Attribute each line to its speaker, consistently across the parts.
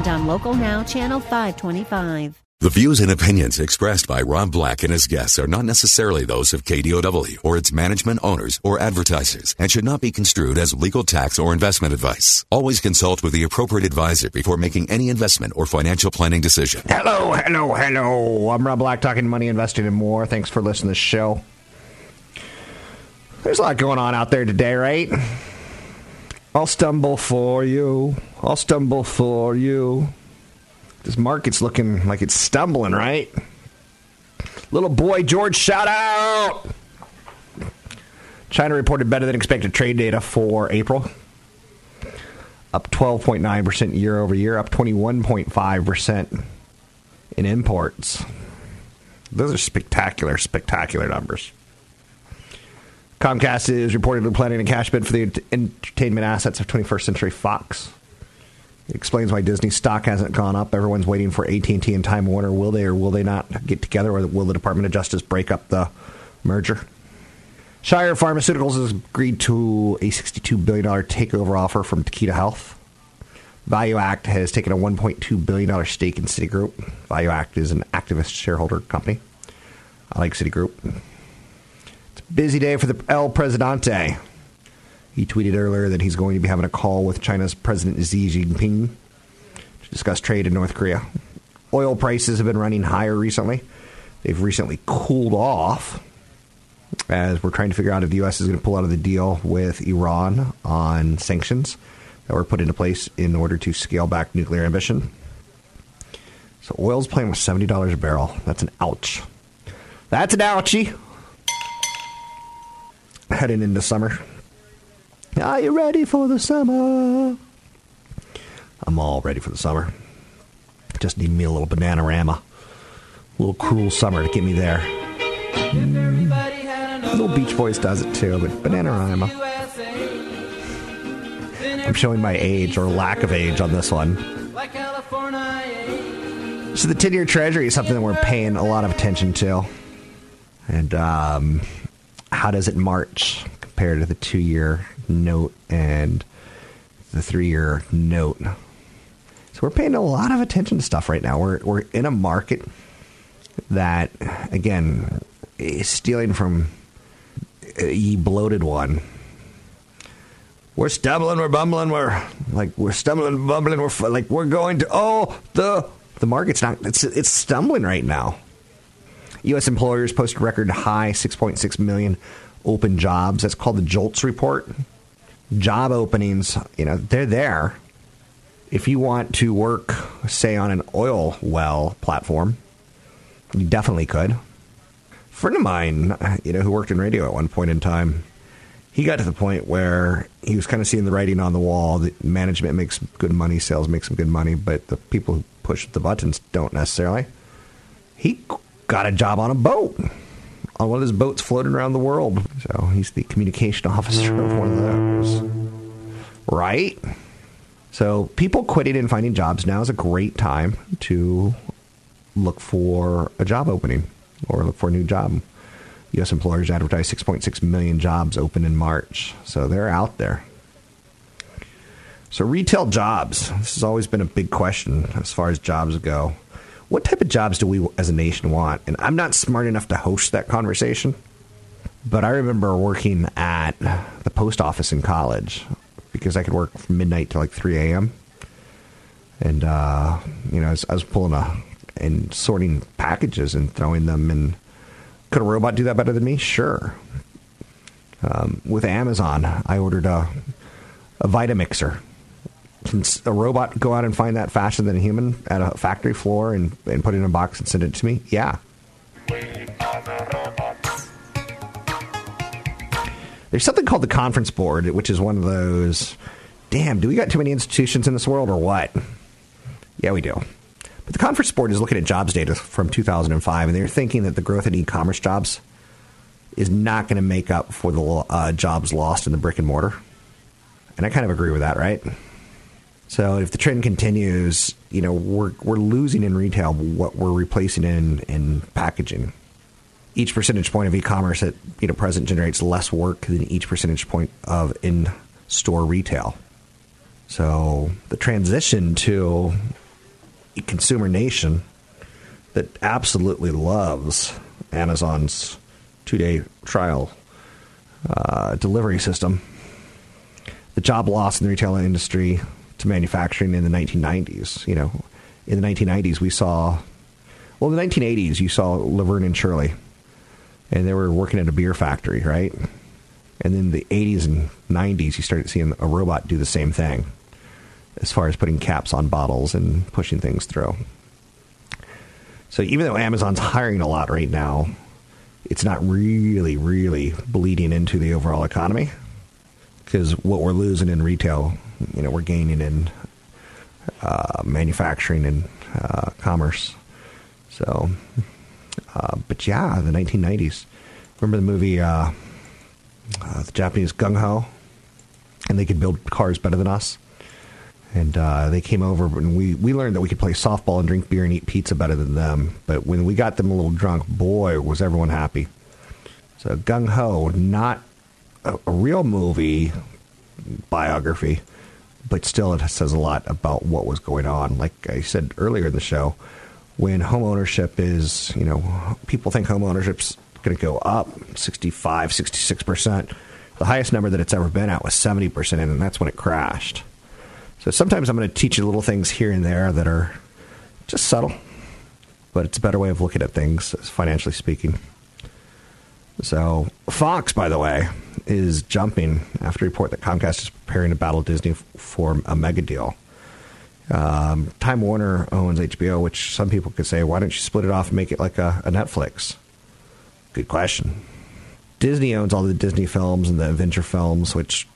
Speaker 1: and on Local Now, Channel 525.
Speaker 2: The views and opinions expressed by Rob Black and his guests are not necessarily those of KDOW or its management owners or advertisers and should not be construed as legal tax or investment advice. Always consult with the appropriate advisor before making any investment or financial planning decision.
Speaker 3: Hello, hello, hello. I'm Rob Black talking money, investing, and more. Thanks for listening to the show. There's a lot going on out there today, right? I'll stumble for you. I'll stumble for you. This market's looking like it's stumbling, right? Little boy George, shout out! China reported better than expected trade data for April. Up 12.9% year over year, up 21.5% in imports. Those are spectacular, spectacular numbers. Comcast is reportedly planning a cash bid for the entertainment assets of 21st Century Fox. Explains why Disney stock hasn't gone up. Everyone's waiting for AT&T and Time Warner. Will they or will they not get together, or will the Department of Justice break up the merger? Shire Pharmaceuticals has agreed to a $62 billion takeover offer from Takeda Health. ValueAct has taken a $1.2 billion stake in Citigroup. ValueAct is an activist shareholder company. I like Citigroup. It's a busy day for the El Presidente. He tweeted earlier that he's going to be having a call with China's President Xi Jinping to discuss trade in North Korea. Oil prices have been running higher recently. They've recently cooled off as we're trying to figure out if the U.S. is going to pull out of the deal with Iran on sanctions that were put into place in order to scale back nuclear ambition. So oil's playing with $70 a barrel. That's an ouch. That's an ouchie. Heading into summer. Are you ready for the summer? I'm all ready for the summer. Just need me a little Bananarama. A little cruel summer to get me there. Little Beach Boys does it too, but Bananarama. I'm showing my age or lack of age on this one. So the 10-year Treasury is something that we're paying a lot of attention to. And um, how does it march compared to the two-year note and the three-year note? So we're paying a lot of attention to stuff right now. We're we're in a market that, again, is stealing from ye bloated one. We're stumbling, we're bumbling, we're like we're stumbling, bumbling, we're like we're going to oh the the market's not it's it's stumbling right now. U.S. employers posted record high 6.6 million open jobs. That's called the JOLTS report. Job openings, you know, they're there. If you want to work, say, on an oil well platform, you definitely could. A friend of mine, you know, who worked in radio at one point in time, he got to the point where he was kind of seeing the writing on the wall. that management makes good money, sales makes some good money, but the people who push the buttons don't necessarily. He got a job on a boat, on one of those boats floating around the world. So he's the communication officer of one of those. Right? So people quitting and finding jobs now is a great time to look for a job opening or look for a new job. U.S. employers advertise 6.6 million jobs open in March, so they're out there. So retail jobs. This has always been a big question as far as jobs go. What type of jobs do we as a nation want? And I'm not smart enough to host that conversation, but I remember working at the post office in college because I could work from midnight to like 3 a.m. And, uh, you know, I was, I was pulling a, and sorting packages and throwing them And Could a robot do that better than me? Sure. Um, with Amazon, I ordered a, a Vitamixer. Can a robot go out and find that faster than a human at a factory floor and, and put it in a box and send it to me? Yeah. There's something called the conference board, which is one of those. Damn, do we got too many institutions in this world or what? Yeah, we do. But the Conference Board is looking at jobs data from 2005, and they're thinking that the growth in e-commerce jobs is not going to make up for the uh, jobs lost in the brick and mortar. And I kind of agree with that, right? So if the trend continues, you know, we're we're losing in retail what we're replacing in in packaging. Each percentage point of e-commerce at you know present generates less work than each percentage point of in-store retail. So the transition to a consumer nation that absolutely loves Amazon's two-day trial uh, delivery system, the job loss in the retail industry to manufacturing in the 1990s. You know, in the 1990s, we saw, well, in the 1980s, you saw Laverne and Shirley, and they were working at a beer factory, right? And then the 80s and 90s, you started seeing a robot do the same thing as far as putting caps on bottles and pushing things through. So even though Amazon's hiring a lot right now, it's not really, really bleeding into the overall economy because what we're losing in retail you know we're gaining in uh, manufacturing and uh, commerce. So, uh, but yeah, the 1990s. Remember the movie, uh, uh, the Japanese Gung Ho, and they could build cars better than us. And uh, they came over, and we, we learned that we could play softball and drink beer and eat pizza better than them. But when we got them a little drunk, boy, was everyone happy. So Gung Ho, not a, a real movie biography, but still it says a lot about what was going on. Like I said earlier in the show, when home ownership is, you know, people think home ownership's going to go up 65, 66%. The highest number that it's ever been at was 70%, and that's when it crashed. So sometimes I'm going to teach you little things here and there that are just subtle, but it's a better way of looking at things, financially speaking. So, Fox, by the way, is jumping after a report that Comcast is preparing to battle Disney for a mega deal. Um, Time Warner owns HBO, which some people could say, why don't you split it off and make it like a, a Netflix? Good question. Disney owns all the Disney films and the Avenger films, which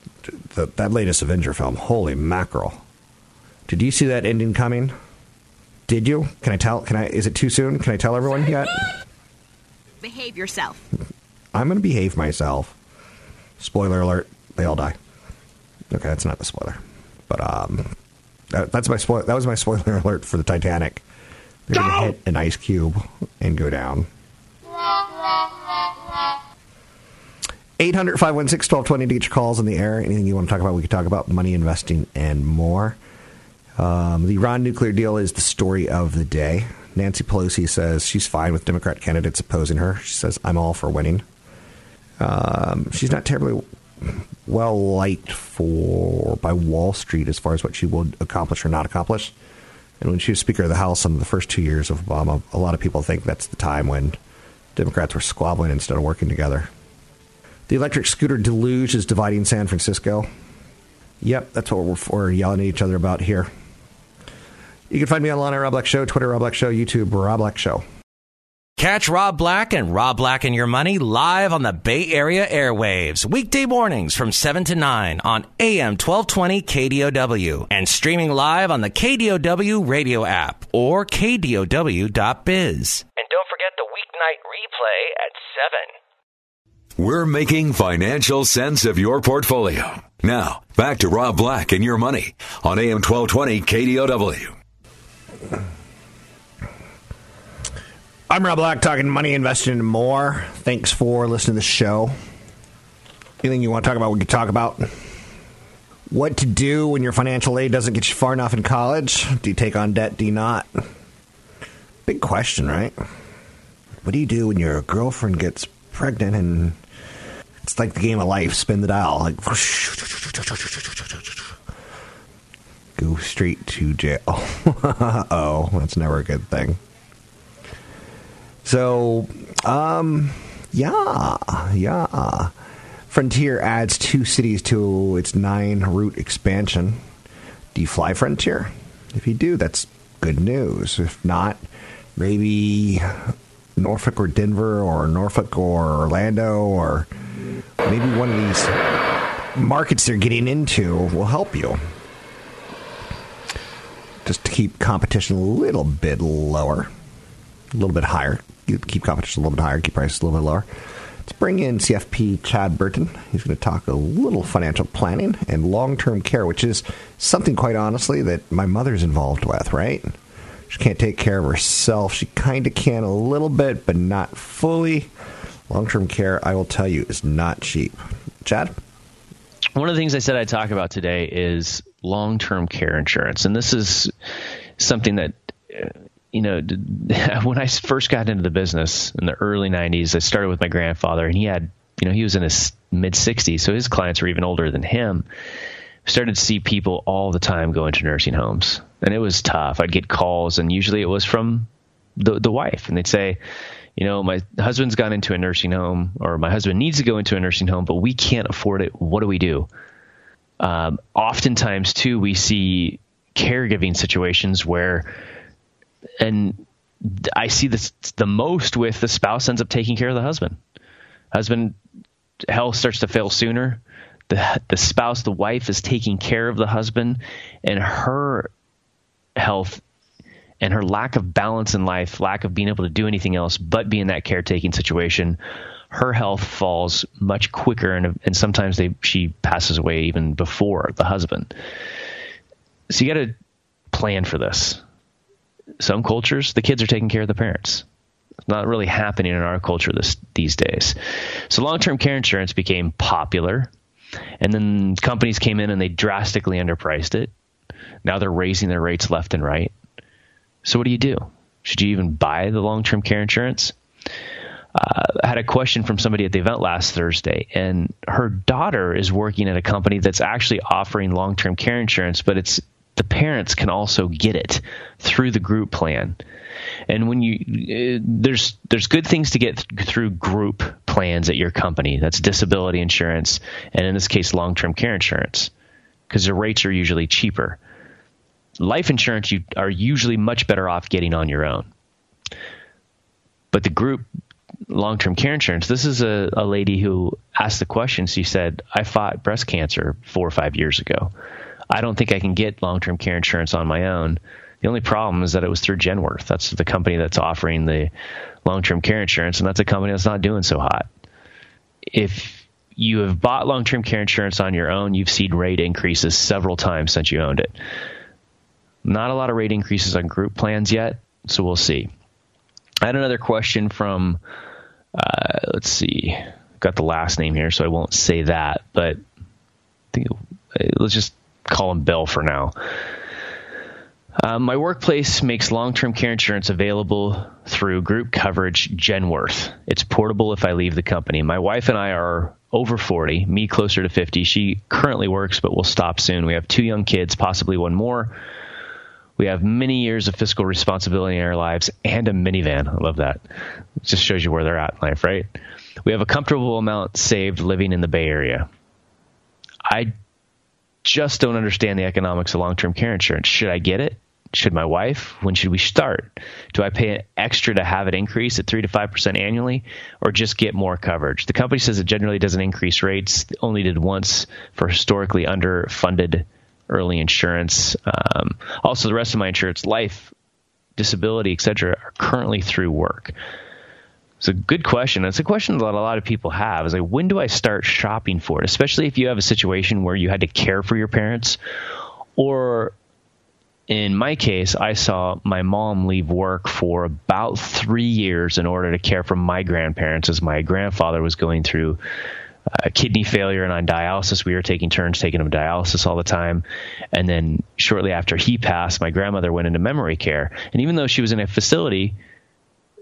Speaker 3: the, that latest Avenger film, holy mackerel! Did you see that ending coming? Did you? Can I tell? Can I? Is it too soon? Can I tell everyone yet?
Speaker 4: Behave yourself.
Speaker 3: I'm going to behave myself. Spoiler alert: they all die. Okay, that's not the spoiler, but um, that, that's my spoiler. That was my spoiler alert for the Titanic. They're going to hit an ice cube and go down. 800 516 1220 to get your calls in the air. Anything you want to talk about, we can talk about money investing and more. Um, the Iran nuclear deal is the story of the day. Nancy Pelosi says she's fine with Democrat candidates opposing her. She says, I'm all for winning. Um, she's not terribly well liked for by Wall Street as far as what she will accomplish or not accomplish. And when she was Speaker of the House in the first two years of Obama, a lot of people think that's the time when Democrats were squabbling instead of working together. The electric scooter deluge is dividing San Francisco. Yep, that's what we're, we're yelling at each other about here. You can find me online at Rob Black Show, Twitter Rob Black Show, YouTube Rob Black Show.
Speaker 5: Catch Rob Black and Rob Black and Your Money live on the Bay Area airwaves, weekday mornings from 7 to 9 on AM 1220 KDOW and streaming live on the KDOW radio app or KDOW.biz. And don't forget the weeknight replay at
Speaker 2: 7. We're making financial sense of your portfolio. Now, back to Rob Black and Your Money on AM 1220 KDOW.
Speaker 3: I'm Rob Black, talking money, investing, and more. Thanks for listening to the show. Anything you want to talk about, we can talk about. What to do when your financial aid doesn't get you far enough in college? Do you take on debt? Do you not? Big question, right? What do you do when your girlfriend gets pregnant and it's like the game of life? Spin the dial, like go straight to jail. oh, that's never a good thing. So, um, yeah, yeah. Frontier adds two cities to its nine route expansion. Do you fly Frontier? If you do, that's good news. If not, maybe Norfolk or Denver or Norfolk or Orlando or maybe one of these markets they're getting into will help you. just to keep competition a little bit lower, a little bit higher. Keep competition a little bit higher, keep prices a little bit lower. Let's bring in CFP Chad Burton. He's going to talk a little financial planning and long term care, which is something, quite honestly, that my mother's involved with, right? She can't take care of herself. She kind of can a little bit, but not fully. Long term care, I will tell you, is not cheap. Chad?
Speaker 6: One of the things I said I'd talk about today is long term care insurance. And this is something that, you know, when I first got into the business in the early 90s, I started with my grandfather, and he had, you know, he was in his mid 60s, so his clients were even older than him. Started to see people all the time go into nursing homes, and it was tough. I'd get calls, and usually it was from the the wife, and they'd say, you know, my husband's gone into a nursing home, or my husband needs to go into a nursing home, but we can't afford it. What do we do? Um, oftentimes, too, we see caregiving situations where, and I see this the most with the spouse ends up taking care of the husband. Husband health starts to fail sooner. The the spouse, the wife, is taking care of the husband, and her health and her lack of balance in life, lack of being able to do anything else but be in that caretaking situation, her health falls much quicker, and, and sometimes they, she passes away even before the husband. So you got to plan for this. Some cultures, the kids are taking care of the parents. It's not really happening in our culture this, these days. So long term care insurance became popular, and then companies came in and they drastically underpriced it. Now they're raising their rates left and right. So what do you do? Should you even buy the long term care insurance? uh, I had a question from somebody at the event last Thursday, and her daughter is working at a company that's actually offering long term care insurance, but it's the parents can also get it through the group plan. And when you uh, there's there's good things to get th- through group plans at your company. That's disability insurance, and in this case, long term care insurance, because the rates are usually cheaper. Life insurance you are usually much better off getting on your own. But the group long term care insurance. This is a, a lady who asked the question. She said, I fought breast cancer four or five years ago. I don't think I can get long term care insurance on my own. The only problem is that it was through Genworth. That's the company that's offering the long term care insurance, and that's a company that's not doing so hot. If you have bought long term care insurance on your own, you've seen rate increases several times since you owned it. Not a lot of rate increases on group plans yet, so we'll see. I had another question from, uh, let's see, got the last name here, so I won't say that, but think, let's just call him Bill for now. Uh, my workplace makes long term care insurance available through group coverage Genworth. It's portable if I leave the company. My wife and I are over 40, me closer to 50. She currently works but will stop soon. We have two young kids, possibly one more. We have many years of fiscal responsibility in our lives and a minivan. I love that. It just shows you where they're at in life, right? We have a comfortable amount saved living in the Bay Area. I just don't understand the economics of long term care insurance. Should I get it? Should my wife? When should we start? Do I pay an extra to have it increase at 3 to 5% annually or just get more coverage? The company says it generally doesn't increase rates, only did once for historically underfunded early insurance. Um, also, the rest of my insurance, life, disability, etc., are currently through work. It's a good question. It's a question that a lot of people have. Is like, when do I start shopping for it? Especially if you have a situation where you had to care for your parents, or in my case, I saw my mom leave work for about three years in order to care for my grandparents as my grandfather was going through uh, kidney failure and on dialysis. We were taking turns taking him to dialysis all the time. And then shortly after he passed, my grandmother went into memory care. And even though she was in a facility,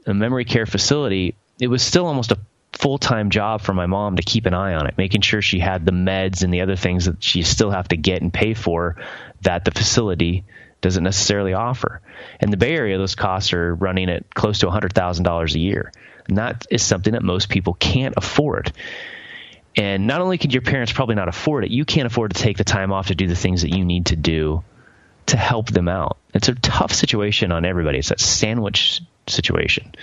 Speaker 6: a memory care facility, it was still almost a full time job for my mom to keep an eye on it, making sure she had the meds and the other things that she still have to get and pay for that the facility doesn't necessarily offer. In the Bay Area, those costs are running at close to $100,000 a year. And that is something that most people can't afford. And not only could your parents probably not afford it, you can't afford to take the time off to do the things that you need to do to help them out. It's a tough situation on everybody. It's that sandwich situation.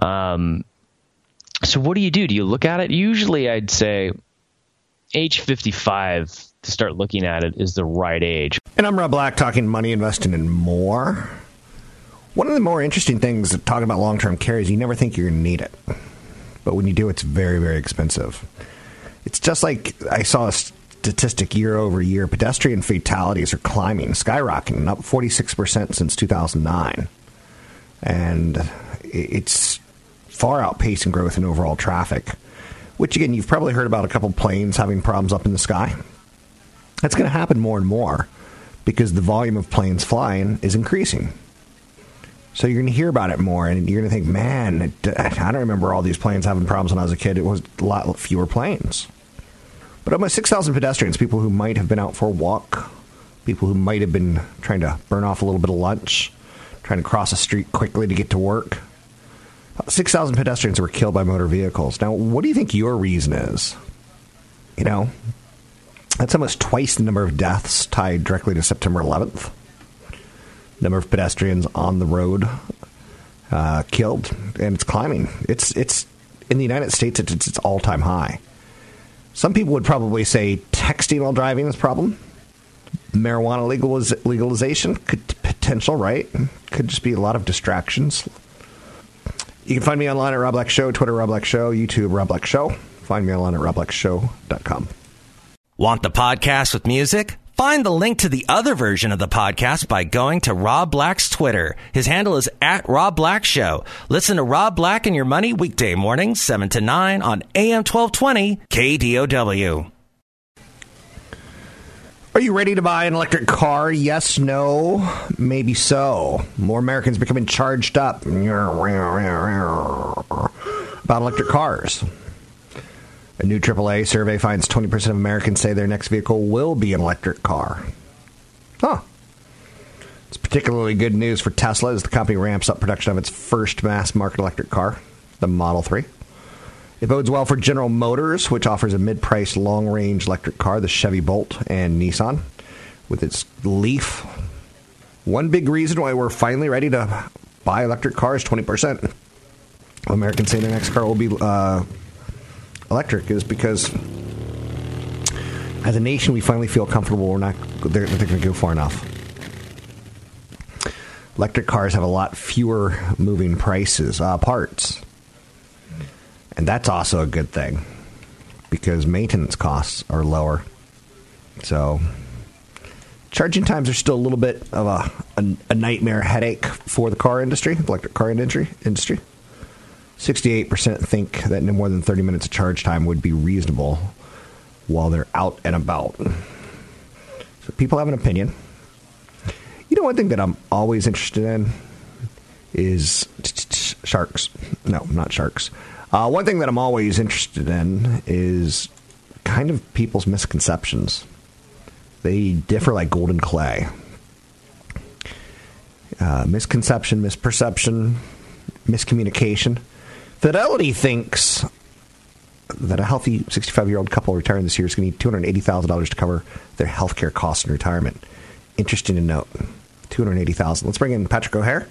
Speaker 6: Um, so what do you do? Do you look at it? Usually, I'd say age 55 to start looking at it is the right age.
Speaker 3: And I'm Rob Black talking money, investing, and more. One of the more interesting things talking about long term care is you never think you're going to need it. But when you do, it's very, very expensive. It's just like I saw a statistic year over year pedestrian fatalities are climbing, skyrocketing, up 46% since 2009. And it's far outpacing growth in overall traffic, which again, you've probably heard about a couple planes having problems up in the sky. That's going to happen more and more because the volume of planes flying is increasing. So you're going to hear about it more, and you're going to think, man, it, uh, I don't remember all these planes having problems when I was a kid. It was a lot fewer planes. But almost 6,000 pedestrians, people who might have been out for a walk, people who might have been trying to burn off a little bit of lunch, trying to cross a street quickly to get to work. 6,000 pedestrians were killed by motor vehicles. Now, what do you think your reason is? You know, that's almost twice the number of deaths tied directly to September 11th. Number of pedestrians on the road uh, killed, and it's climbing. It's it's in the United States. It's, it's its all time high. Some people would probably say texting while driving is a problem. Marijuana legaliz- legalization could potential, right? Could just be a lot of distractions. You can find me online at Rob Black Show, Twitter Rob Black Show, YouTube Rob Black Show. Find me online at robblackshow.com.
Speaker 5: Want the podcast with music? Find the link to the other version of the podcast by going to Rob Black's Twitter. His handle is at Rob Black Show. Listen to Rob Black and Your Money weekday mornings, 7 to 9 on AM 1220 KDOW.
Speaker 3: Are you ready to buy an electric car? Yes, no, maybe so. More Americans becoming charged up about electric cars. A new AAA survey finds 20% of Americans say their next vehicle will be an electric car. Huh. It's particularly good news for Tesla as the company ramps up production of its first mass market electric car, the Model 3. It bodes well for General Motors, which offers a mid priced long range electric car, the Chevy Bolt, and Nissan with its Leaf. One big reason why we're finally ready to buy electric cars 20%. Americans say their next car will be uh, electric is because as a nation we finally feel comfortable we're not they're, they're going to go far enough electric cars have a lot fewer moving prices uh, parts and that's also a good thing because maintenance costs are lower so charging times are still a little bit of a, a, a nightmare headache for the car industry electric car industry industry 68% think that no more than 30 minutes of charge time would be reasonable while they're out and about. So people have an opinion. You know, one thing that I'm always interested in is sharks. No, not sharks. Uh, one thing that I'm always interested in is kind of people's misconceptions. They differ like golden clay. Uh, misconception, misperception, miscommunication. Fidelity thinks that a healthy 65 year old couple retiring this year is going to need $280,000 to cover their health care costs in retirement. Interesting to note. 280000 Let's bring in Patrick O'Hare,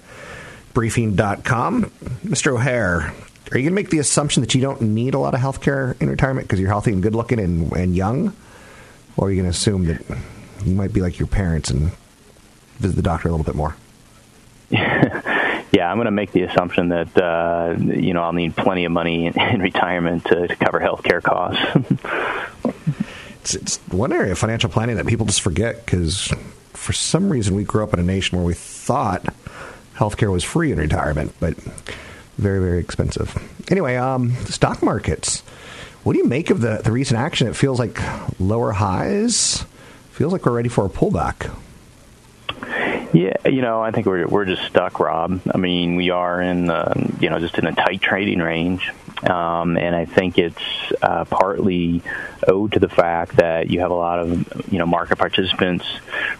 Speaker 3: briefing.com. Mr. O'Hare, are you going to make the assumption that you don't need a lot of health care in retirement because you're healthy and good looking and, and young? Or are you going to assume that you might be like your parents and visit the doctor a little bit more?
Speaker 7: yeah, I'm going to make the assumption that uh, you know I'll need plenty of money in, in retirement to, to cover healthcare costs.
Speaker 3: it's, it's one area of financial planning that people just forget because for some reason we grew up in a nation where we thought healthcare was free in retirement, but very very expensive. Anyway, um, stock markets. What do you make of the the recent action? It feels like lower highs. Feels like we're ready for a pullback.
Speaker 7: Yeah, you know, I think we're we're just stuck, Rob. I mean, we are in, uh, you know, just in a tight trading range, um, and I think it's uh, partly owed to the fact that you have a lot of, you know, market participants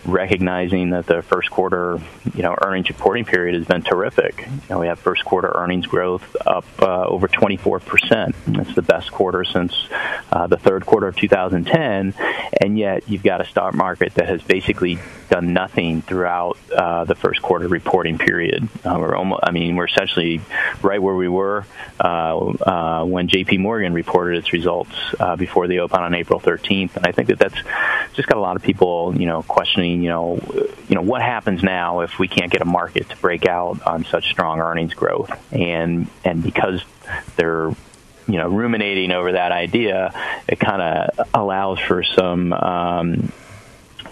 Speaker 7: recognizing that the first quarter, you know, earnings reporting period has been terrific. You know, we have first quarter earnings growth up uh, over 24 percent. That's the best quarter since uh, the third quarter of 2010, and yet you've got a stock market that has basically done nothing throughout uh, the first quarter reporting period. Uh, we're almost, I mean, we're essentially right where we were uh, when J.P. Morgan reported its results uh, before the open on April 13th, and I think that that's just got a lot of people, you know, questioning, you know, you know, what happens now if we can't get a market to break out on such strong earnings growth, and and because they're you know ruminating over that idea, it kind of allows for some um,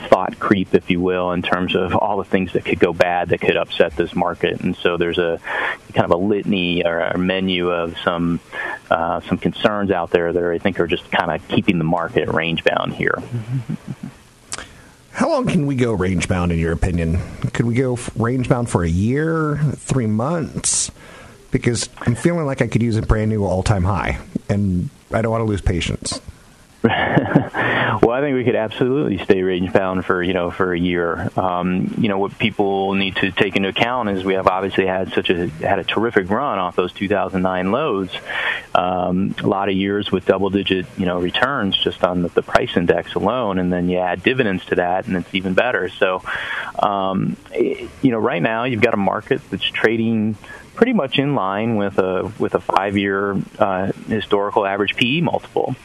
Speaker 7: thought creep, if you will, in terms of all the things that could go bad that could upset this market. And so there's a kind of a litany or a menu of some uh, some concerns out there that I think are just kind of keeping the market range bound here.
Speaker 3: How long can we go range bound, in your opinion? Could we go range bound for a year, three months? Because I'm feeling like I could use a brand new all time high, and I don't want to lose patience.
Speaker 7: well, I think we could absolutely stay range bound for you know for a year. Um, you know what people need to take into account is we have obviously had such a had a terrific run off those 2009 lows. Um, a lot of years with double digit you know returns just on the, the price index alone, and then you add dividends to that, and it's even better. So, um, you know, right now you've got a market that's trading pretty much in line with a with a five year uh, historical average PE multiple,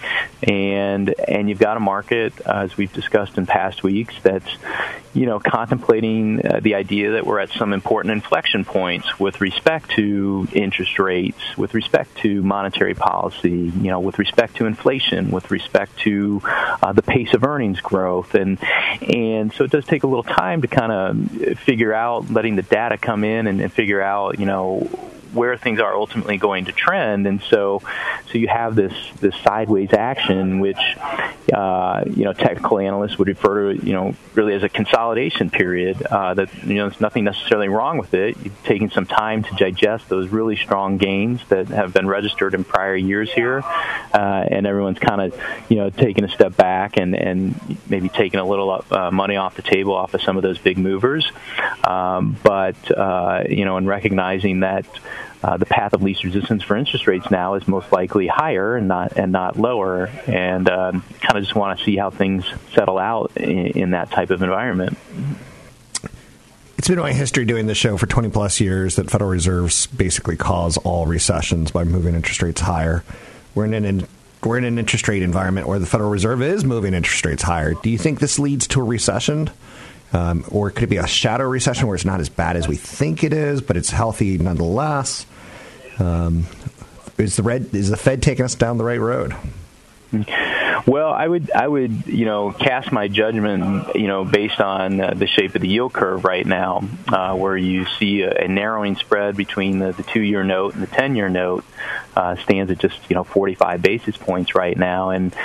Speaker 7: and and you've got a market as we've discussed in past weeks that's you know contemplating uh, the idea that we're at some important inflection points with respect to interest rates, with respect to monetary policy, you know, with respect to inflation, with respect to uh, the pace of earnings growth, and and so it does take a little time to kind of figure out, letting the data come in and, and figure out, you know know where things are ultimately going to trend, and so so you have this this sideways action, which uh, you know technical analysts would refer to you know really as a consolidation period. Uh, that you know there's nothing necessarily wrong with it. You're taking some time to digest those really strong gains that have been registered in prior years here, uh, and everyone's kind of you know taking a step back and and maybe taking a little uh, money off the table off of some of those big movers. Um, but uh, you know, and recognizing that uh, the path of least resistance for interest rates now is most likely higher and not and not lower, and um, kind of just want to see how things settle out in, in that type of environment.
Speaker 3: It's been my history doing this show for 20 plus years that Federal Reserves basically cause all recessions by moving interest rates higher. We're in an we're in an interest rate environment where the Federal Reserve is moving interest rates higher. Do you think this leads to a recession? Um, or could it be a shadow recession where it's not as bad as we think it is, but it's healthy nonetheless? Um, is the red is the Fed taking us down the right road?
Speaker 7: Well, I would I would you know cast my judgment you know based on uh, the shape of the yield curve right now, uh, where you see a, a narrowing spread between the, the two year note and the ten year note uh, stands at just you know 45 basis points right now, and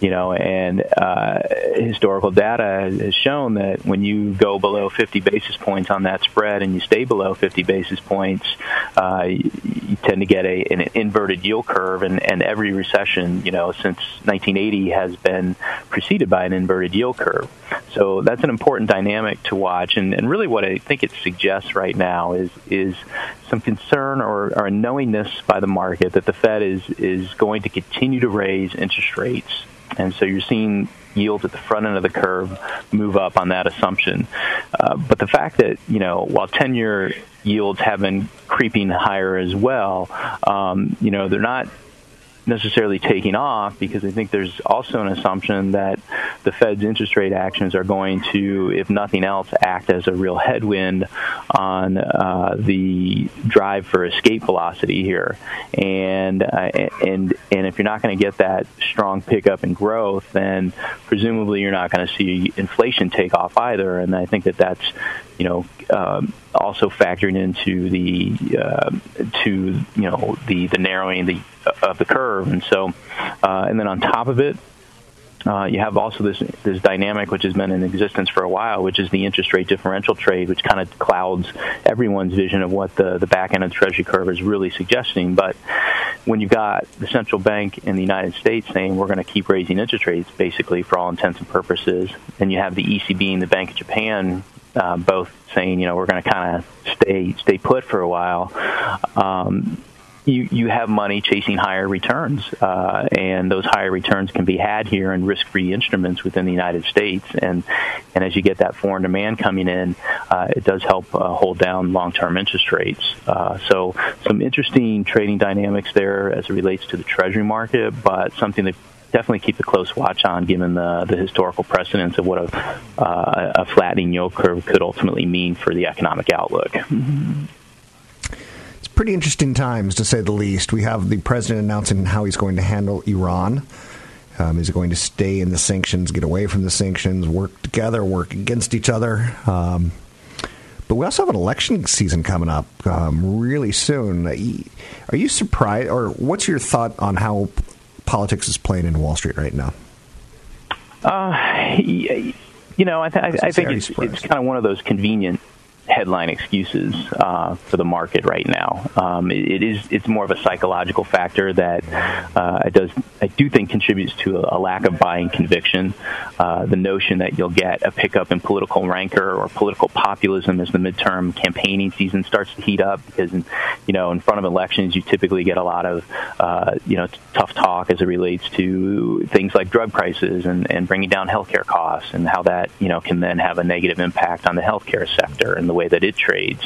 Speaker 7: you know and uh, historical data has shown that when you go below 50 basis points on that spread and you stay below 50 basis points, uh, you, you tend to get a an inverted yield curve, and, and every recession you know since 1980 has been preceded by an inverted yield curve. So that's an important dynamic to watch, and, and really what I think it suggests right now is is some concern or, or a knowingness by the market that the Fed is is going to continue to raise interest rates, and so you're seeing yields at the front end of the curve move up on that assumption. Uh, but the fact that you know while 10-year yields have been creeping higher as well, um, you know they're not necessarily taking off because I think there's also an assumption that the Fed's interest rate actions are going to, if nothing else, act as a real headwind on uh, the drive for escape velocity here. And uh, and and if you're not going to get that strong pickup in growth, then presumably you're not going to see inflation take off either. And I think that that's you know, um, also factoring into the uh, to you know the the narrowing the of the curve, and so uh, and then on top of it, uh, you have also this this dynamic which has been in existence for a while, which is the interest rate differential trade, which kind of clouds everyone's vision of what the the back end of the Treasury curve is really suggesting. But when you've got the central bank in the United States saying we're going to keep raising interest rates, basically for all intents and purposes, and you have the ECB and the Bank of Japan uh, both saying, you know, we're going to kind of stay stay put for a while. Um, you you have money chasing higher returns, uh, and those higher returns can be had here in risk-free instruments within the United States. And and as you get that foreign demand coming in, uh, it does help uh, hold down long-term interest rates. Uh, so some interesting trading dynamics there as it relates to the Treasury market, but something that definitely keep a close watch on, given the the historical precedence of what a uh, a flattening yield curve could ultimately mean for the economic outlook.
Speaker 3: It's pretty interesting times, to say the least. We have the president announcing how he's going to handle Iran. Um, is it going to stay in the sanctions, get away from the sanctions, work together, work against each other? Um, but we also have an election season coming up um, really soon. Are you surprised, or what's your thought on how politics is playing in Wall Street right now?
Speaker 7: Uh, you know, I, th- I, I think it's, it's kind of one of those convenient headline excuses uh, for the market right now. Um, it, it is it's more of a psychological factor that uh, it does I do think contributes to a, a lack of buying conviction. Uh, the notion that you'll get a pickup in political rancor or political populism as the midterm campaigning season starts to heat up because in, you know in front of elections you typically get a lot of uh, you know tough talk as it relates to things like drug prices and, and bringing down healthcare costs and how that you know can then have a negative impact on the healthcare sector and the way that it trades.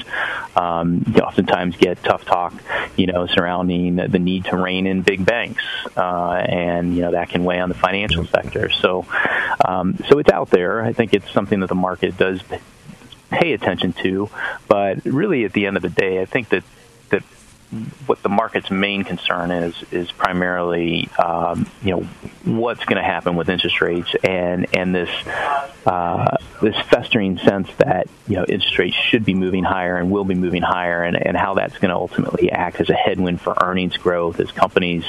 Speaker 7: Um, you oftentimes get tough talk, you know, surrounding the need to rein in big banks, uh, and you know that can weigh on the financial sector. So, um, so it's out there. I think it's something that the market does pay attention to, but really at the end of the day, I think that that what the market's main concern is is primarily um, you know what's going to happen with interest rates and and this uh, this festering sense that you know interest rates should be moving higher and will be moving higher and, and how that's going to ultimately act as a headwind for earnings growth as companies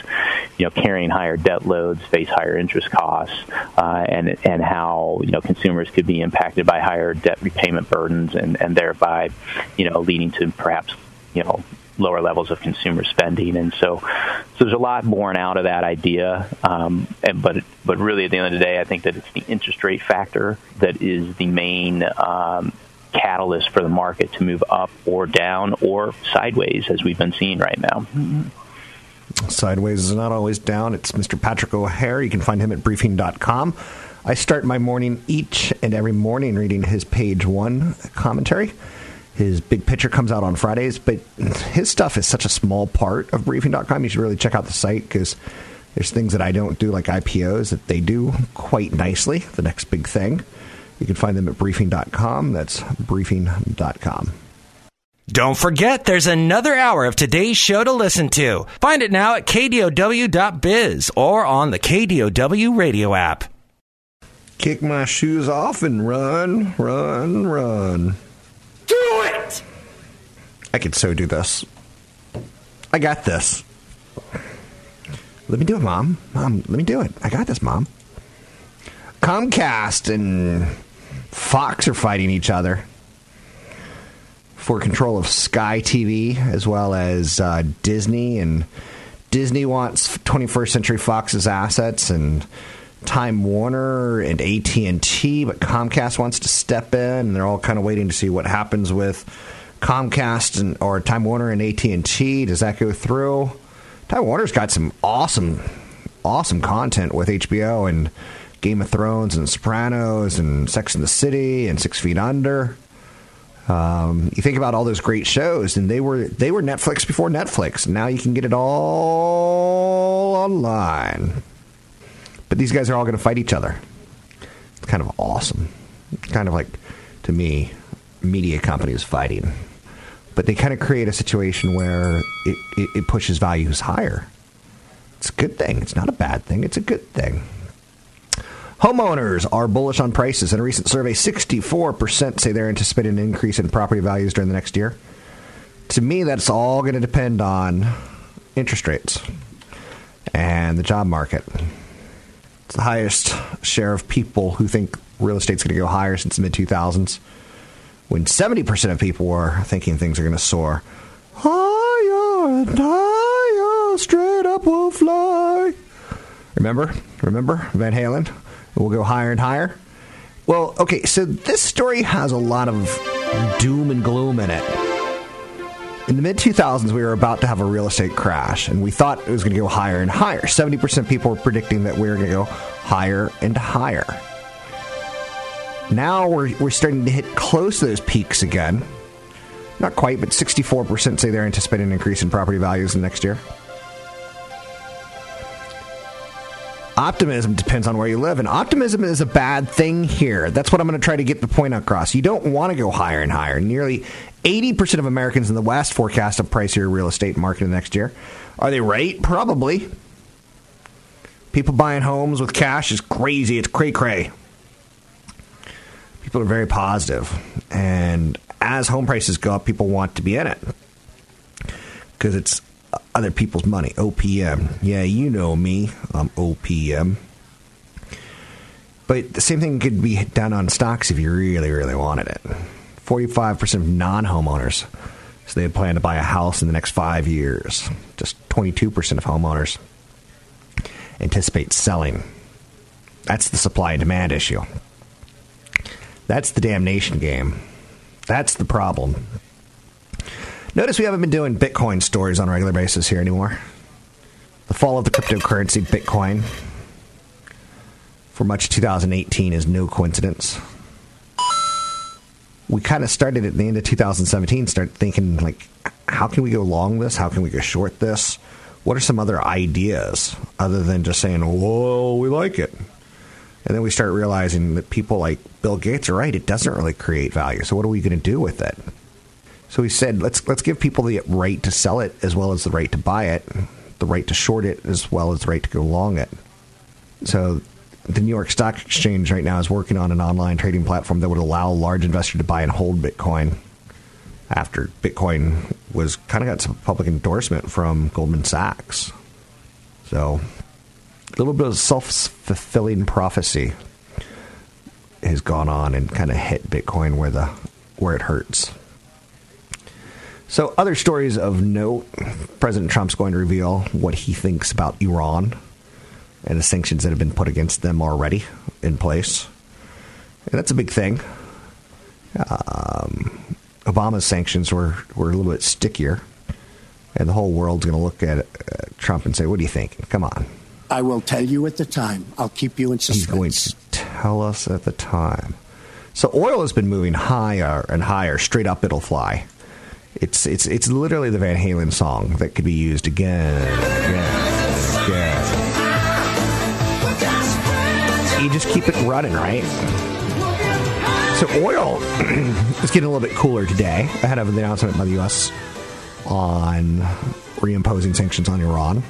Speaker 7: you know carrying higher debt loads face higher interest costs uh, and and how you know consumers could be impacted by higher debt repayment burdens and and thereby you know leading to perhaps you know lower levels of consumer spending, and so so there's a lot born out of that idea. Um, and, but but really, at the end of the day, I think that it's the interest rate factor that is the main um, catalyst for the market to move up or down or sideways, as we've been seeing right now.
Speaker 3: Sideways is not always down. It's Mr. Patrick O'Hare. You can find him at briefing.com. I start my morning each and every morning reading his page one commentary. His big picture comes out on Fridays, but his stuff is such a small part of briefing.com. You should really check out the site because there's things that I don't do, like IPOs, that they do quite nicely. The next big thing. You can find them at briefing.com. That's briefing.com.
Speaker 5: Don't forget, there's another hour of today's show to listen to. Find it now at kdow.biz or on the KDOW radio app.
Speaker 3: Kick my shoes off and run, run, run. I could so do this. I got this. Let me do it, Mom. Mom, let me do it. I got this, Mom. Comcast and Fox are fighting each other for control of Sky TV as well as uh, Disney. And Disney wants 21st Century Fox's assets and Time Warner and AT and T, but Comcast wants to step in, and they're all kind of waiting to see what happens with Comcast and or Time Warner and AT and T. Does that go through? Time Warner's got some awesome, awesome content with HBO and Game of Thrones and Sopranos and Sex and the City and Six Feet Under. Um, you think about all those great shows, and they were they were Netflix before Netflix. Now you can get it all online. But these guys are all going to fight each other. It's kind of awesome. Kind of like, to me, media companies fighting. But they kind of create a situation where it, it, it pushes values higher. It's a good thing. It's not a bad thing. It's a good thing. Homeowners are bullish on prices. In a recent survey, 64% say they're anticipating an increase in property values during the next year. To me, that's all going to depend on interest rates and the job market. It's the highest share of people who think real estate's going to go higher since the mid 2000s, when 70% of people were thinking things are going to soar higher and higher, straight up we'll fly. Remember? Remember Van Halen? We'll go higher and higher. Well, okay, so this story has a lot of doom and gloom in it. In the mid 2000s, we were about to have a real estate crash, and we thought it was going to go higher and higher. 70% of people were predicting that we were going to go higher and higher. Now we're, we're starting to hit close to those peaks again. Not quite, but 64% say they're anticipating an increase in property values in next year. Optimism depends on where you live, and optimism is a bad thing here. That's what I'm going to try to get the point across. You don't want to go higher and higher. Nearly 80% of Americans in the West forecast a pricier real estate market in next year. Are they right? Probably. People buying homes with cash is crazy. It's cray cray. People are very positive, and as home prices go up, people want to be in it because it's other people's money. OPM. Yeah, you know me. I'm OPM. But the same thing could be done on stocks if you really, really wanted it. 45% of non homeowners so they plan to buy a house in the next five years. Just 22% of homeowners anticipate selling. That's the supply and demand issue. That's the damnation game. That's the problem. Notice we haven't been doing Bitcoin stories on a regular basis here anymore. The fall of the cryptocurrency Bitcoin for much of 2018 is no coincidence. We kind of started at the end of 2017, start thinking like, how can we go long this? How can we go short this? What are some other ideas other than just saying, "Whoa, we like it"? And then we start realizing that people like Bill Gates are right; it doesn't really create value. So what are we going to do with it? So we said, let's let's give people the right to sell it as well as the right to buy it, the right to short it as well as the right to go long it. So the New York Stock Exchange right now is working on an online trading platform that would allow large investor to buy and hold Bitcoin after Bitcoin was kind of got some public endorsement from Goldman Sachs. So little bit of self fulfilling prophecy has gone on and kind of hit Bitcoin where the where it hurts. So, other stories of note President Trump's going to reveal what he thinks about Iran and the sanctions that have been put against them already in place. And that's a big thing. Um, Obama's sanctions were, were a little bit stickier. And the whole world's going to look at uh, Trump and say, What do you think? Come on.
Speaker 8: I will tell you at the time. I'll keep you in suspense.
Speaker 3: He's going to tell us at the time. So, oil has been moving higher and higher. Straight up, it'll fly. It's it's it's literally the Van Halen song that could be used again, again, again. You just keep it running, right? So oil is getting a little bit cooler today ahead of the announcement by the U.S. on reimposing sanctions on Iran.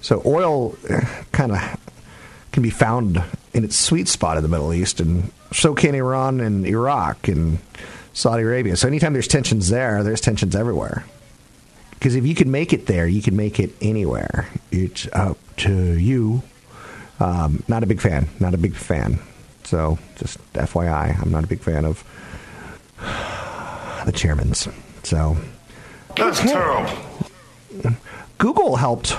Speaker 3: So oil kind of can be found in its sweet spot in the Middle East, and so can Iran and Iraq and Saudi Arabia. So anytime there's tensions there, there's tensions everywhere. Because if you can make it there, you can make it anywhere. It's up to you. Um, not a big fan. Not a big fan. So just FYI, I'm not a big fan of the chairman's. So
Speaker 9: that's terrible.
Speaker 3: Google helped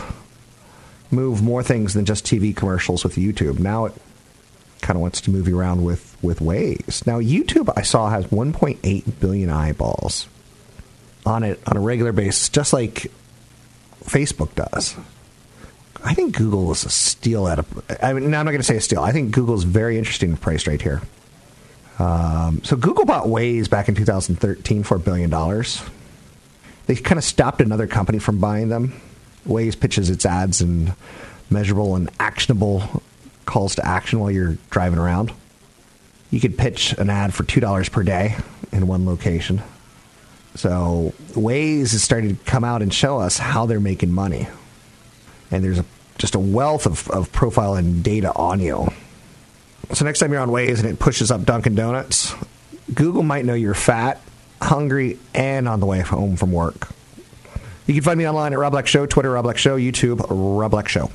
Speaker 3: move more things than just TV commercials with YouTube. Now it kind of wants to move you around with with Waze. Now YouTube I saw has 1.8 billion eyeballs on it on a regular basis, just like Facebook does. I think Google is a steal at a. I mean, I'm not going to say a steal. I think Google's very interesting priced right here. Um, so Google bought Waze back in 2013 for a billion dollars. They kind of stopped another company from buying them. Waze pitches its ads and measurable and actionable calls to action while you're driving around. You could pitch an ad for $2 per day in one location. So Waze is starting to come out and show us how they're making money. And there's a, just a wealth of, of profile and data on you. So next time you're on Waze and it pushes up Dunkin' Donuts, Google might know you're fat, hungry, and on the way home from work. You can find me online at Rob Black Show, Twitter Rob Black Show, YouTube Rob Black Show.